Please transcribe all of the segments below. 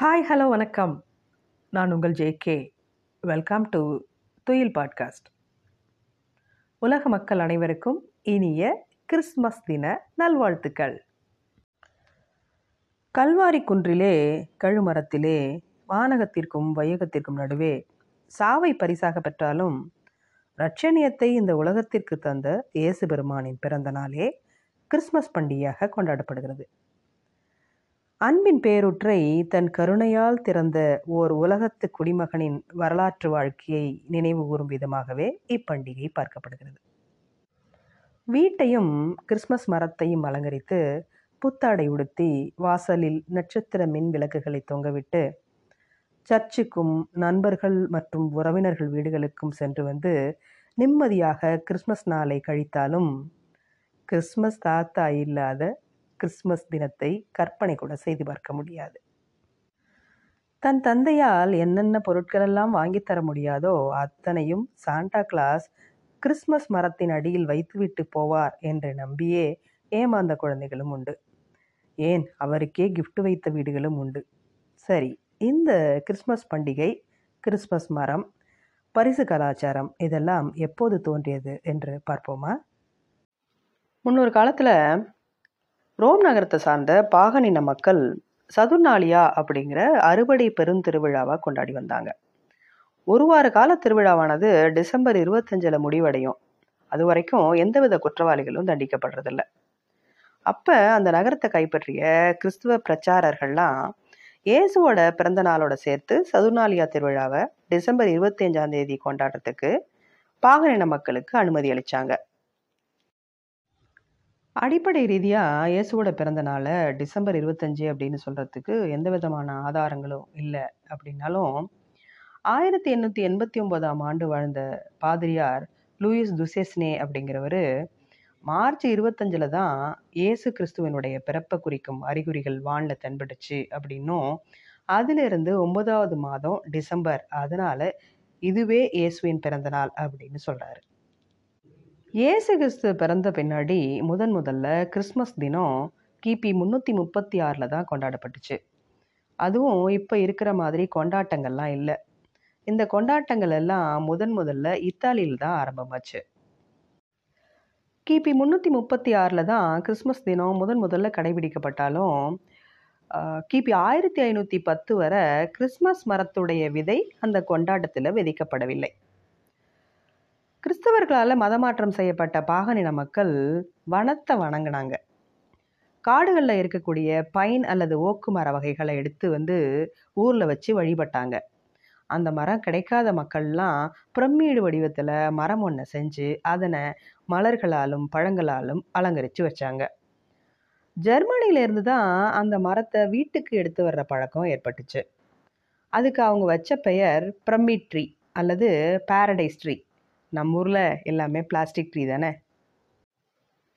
Hi hello வணக்கம். நான் உங்கள் JK welcome to Thuyil podcast உலக மக்கள் அனைவருக்கும் இனிய கிறிஸ்மஸ் தின நல்வாழ்த்துக்கள். கல்வாரி குன்றிலே கழுமரத்திலே வானகத்திற்கும் வையகத்திற்கும் நடுவே சாவை பரிசாக பெற்றாலும் ரட்சணியத்தை இந்த உலகத்திற்கு தந்த இயேசு பெருமானின் பிறந்த நாளே கிறிஸ்மஸ் பண்டிகையாக கொண்டாடப்படுகிறது. அன்பின் பேருற்றை தன் கருணையால் திறந்த ஓர் உலகத்து குடிமகனின் வரலாற்று வாழ்க்கையை நினைவு கூறும் விதமாகவே இப்பண்டிகை பார்க்கப்படுகிறது. வீட்டையும் கிறிஸ்மஸ் மரத்தையும் அலங்கரித்து புத்தாடை உடுத்தி வாசலில் நட்சத்திர மின் விளக்குகளை தொங்கவிட்டு சர்ச்சுக்கும் நண்பர்கள் மற்றும் உறவினர்கள் வீடுகளுக்கும் சென்று வந்து நிம்மதியாக கிறிஸ்மஸ் நாளை கழித்தாலும் கிறிஸ்மஸ் தாத்தா இல்லாத கிறிஸ்மஸ் தினத்தை கற்பனை கூட செய்து பார்க்க முடியாது. தன் தந்தையால் என்னென்ன பொருட்களெல்லாம் வாங்கித்தர முடியாதோ அத்தனையும் சாண்டா கிளாஸ் கிறிஸ்மஸ் மரத்தின் அடியில் வைத்துவிட்டு போவார் என்று நம்பியே ஏமாந்த குழந்தைகளும் உண்டு. ஏன்? அவருக்கே கிஃப்ட் வைத்த வீடுகளும் உண்டு. சரி இந்த கிறிஸ்மஸ் பண்டிகை கிறிஸ்மஸ் மரம் பரிசு கலாச்சாரம் இதெல்லாம் எப்போது தோன்றியது என்று பார்ப்போமா? முன்னொரு காலத்தில் ரோம் நகரத்தை சார்ந்த பாகனின மக்கள் சதுர்நாளியா அப்படிங்கிற அறுவடை பெருந்திருவிழாவாக கொண்டாடி வந்தாங்க. ஒரு வார கால திருவிழாவானது டிசம்பர் இருபத்தஞ்சில் முடிவடையும். அது வரைக்கும் எந்தவித குற்றவாளிகளும் தண்டிக்கப்படுறதில்ல. அப்போ அந்த நகரத்தை கைப்பற்றிய கிறிஸ்துவ பிரச்சாரர்கள்லாம் இயேசுவோட பிறந்த நாளோட சேர்த்து சதுர்நாளியா திருவிழாவை டிசம்பர் இருபத்தஞ்சாம் தேதி கொண்டாடுறதுக்கு பாகனின மக்களுக்கு அனுமதி அளித்தாங்க அடிப்படை ரீதியாக இயேசுவோட பிறந்த நாளை டிசம்பர் இருபத்தஞ்சு அப்படின்னு சொல்கிறதுக்கு எந்த விதமான ஆதாரங்களும் இல்லை அப்படின்னாலும் ஆயிரத்தி எண்ணூற்றி எண்பத்தி ஒன்பதாம் ஆண்டு வாழ்ந்த பாதிரியார் லூயிஸ் துசேஸ்னே அப்படிங்கிறவர் மார்ச் இருபத்தஞ்சில் தான் இயேசு கிறிஸ்துவனுடைய பிறப்பை குறிக்கும் அறிகுறிகள் வானில் தென்பட்டுச்சு அப்படின்னும் அதிலிருந்து ஒன்பதாவது மாதம் டிசம்பர் அதனால் இதுவே இயேசுவின் பிறந்த நாள் அப்படின்னு சொல்கிறாரு இயேசு கிறிஸ்து பிறந்த பின்னாடி முதன் முதல்ல கிறிஸ்மஸ் தினம் கிபி முந்நூற்றி முப்பத்தி ஆறில் தான் கொண்டாடப்பட்டுச்சு. அதுவும் இப்போ இருக்கிற மாதிரி கொண்டாட்டங்கள்லாம் இல்லை. இந்த கொண்டாட்டங்கள் எல்லாம் முதன் முதல்ல இத்தாலியில் தான் ஆரம்பமாச்சு. கிபி முந்நூற்றி முப்பத்தி ஆறில் தான் கிறிஸ்மஸ் தினம் முதன் முதல்ல கடைபிடிக்கப்பட்டாலும் கிபி ஆயிரத்தி ஐநூற்றி பத்து வரை கிறிஸ்மஸ் மரத்துடைய விதை அந்த கொண்டாட்டத்தில் விதைக்கப்படவில்லை. கிறிஸ்தவர்களால் மதமாற்றம் செய்யப்பட்ட பாகனின மக்கள் வனத்தை வணங்கினாங்க. காடுகளில் இருக்கக்கூடிய பைன் அல்லது ஓக்கு மர வகைகளை எடுத்து வந்து ஊரில் வச்சு வழிபட்டாங்க. அந்த மரம் கிடைக்காத மக்கள்லாம் பிரம்மீடு வடிவத்தில் மரம் ஒன்றை செஞ்சு அதனை மலர்களாலும் பழங்களாலும் அலங்கரித்து வச்சாங்க. ஜெர்மனியிலேருந்து தான் அந்த மரத்தை வீட்டுக்கு எடுத்து வர்ற பழக்கம் ஏற்பட்டுச்சு. அதுக்கு அவங்க வச்ச பெயர் பிரமிட் ட்ரீ அல்லது பேரடைஸ் ட்ரீ. நம்ம ஊரில் எல்லாமே பிளாஸ்டிக் ட்ரீ தானே?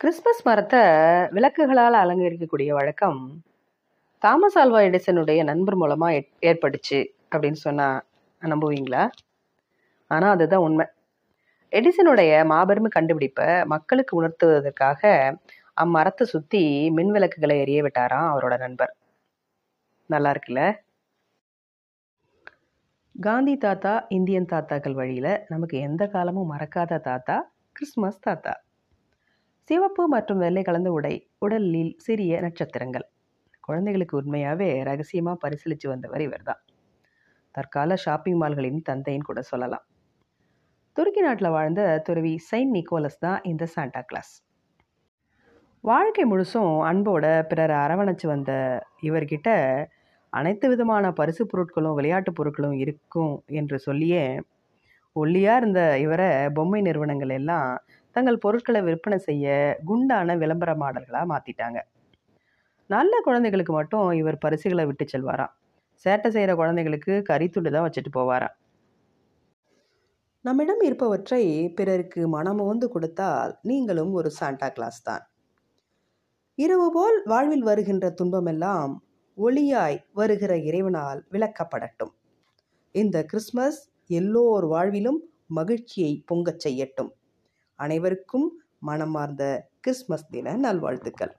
கிறிஸ்மஸ் மரத்தை விளக்குகளால் அலங்கரிக்கக்கூடிய வழக்கம் தாமஸ் ஆல்வா எடிசனுடைய நண்பர் மூலமாக ஏற்பட்டுச்சு அப்படின்னு சொன்னால் நம்புவீங்களா? ஆனால் அதுதான் உண்மை. எடிசனுடைய மாபெரும் கண்டுபிடிப்பை மக்களுக்கு உணர்த்துவதற்காக அம்மரத்தை சுற்றி மின் விளக்குகளை எரிய விட்டாராம் அவரோட நண்பர். நல்லா இருக்குல்ல? காந்தி தாத்தா இந்தியன் தாத்தாக்கள் வழியில் நமக்கு எந்த காலமும் மறக்காத தாத்தா கிறிஸ்மஸ் தாத்தா. சிவப்பு மற்றும் வெள்ளை கலந்த உடை உடலில் சிறிய நட்சத்திரங்கள். குழந்தைகளுக்கு உண்மையாகவே ரகசியமாக பரிசீலித்து வந்தவர் இவர் தான் தற்கால ஷாப்பிங் மால்களின் தந்தைன்னு கூட சொல்லலாம். துருக்கி நாட்டில் வாழ்ந்த துறவி செயின்ட் நிக்கோலஸ் தான் இந்த சாண்டா கிளாஸ். வாழ்க்கை முழுசும் அன்போட பிறரை அரவணைச்சு வந்த இவர்கிட்ட அனைத்து விதமான பரிசு பொருட்களும் விளையாட்டு பொருட்களும் இருக்கும் என்று சொல்லியே ஒல்லியாக இருந்த இவரை பொம்மை நிறுவனங்கள் எல்லாம் தங்கள் பொருட்களை விற்பனை செய்ய குண்டான விளம்பர மாடல்களாக மாற்றிட்டாங்க நல்ல குழந்தைகளுக்கு மட்டும் இவர் பரிசுகளை விட்டு செல்வாராம். சேட்டை செய்கிற குழந்தைகளுக்கு கறித்துண்டு தான் வச்சுட்டு போவாராம். நம்மிடம் இருப்பவற்றை பிறருக்கு மனமுவந்து கொடுத்தால் நீங்களும் ஒரு சாண்டா கிளாஸ் தான். இரவு போல் வாழ்வில் வருகின்ற துன்பமெல்லாம் ஒளியாய் வருகிற இறைவனால் விளக்கப்படட்டும். இந்த கிறிஸ்மஸ் எல்லோர் வாழ்விலும் மகிழ்ச்சியை பொங்கச் செய்யட்டும். அனைவருக்கும் மனமார்ந்த கிறிஸ்மஸ் தின நல்வாழ்த்துக்கள்.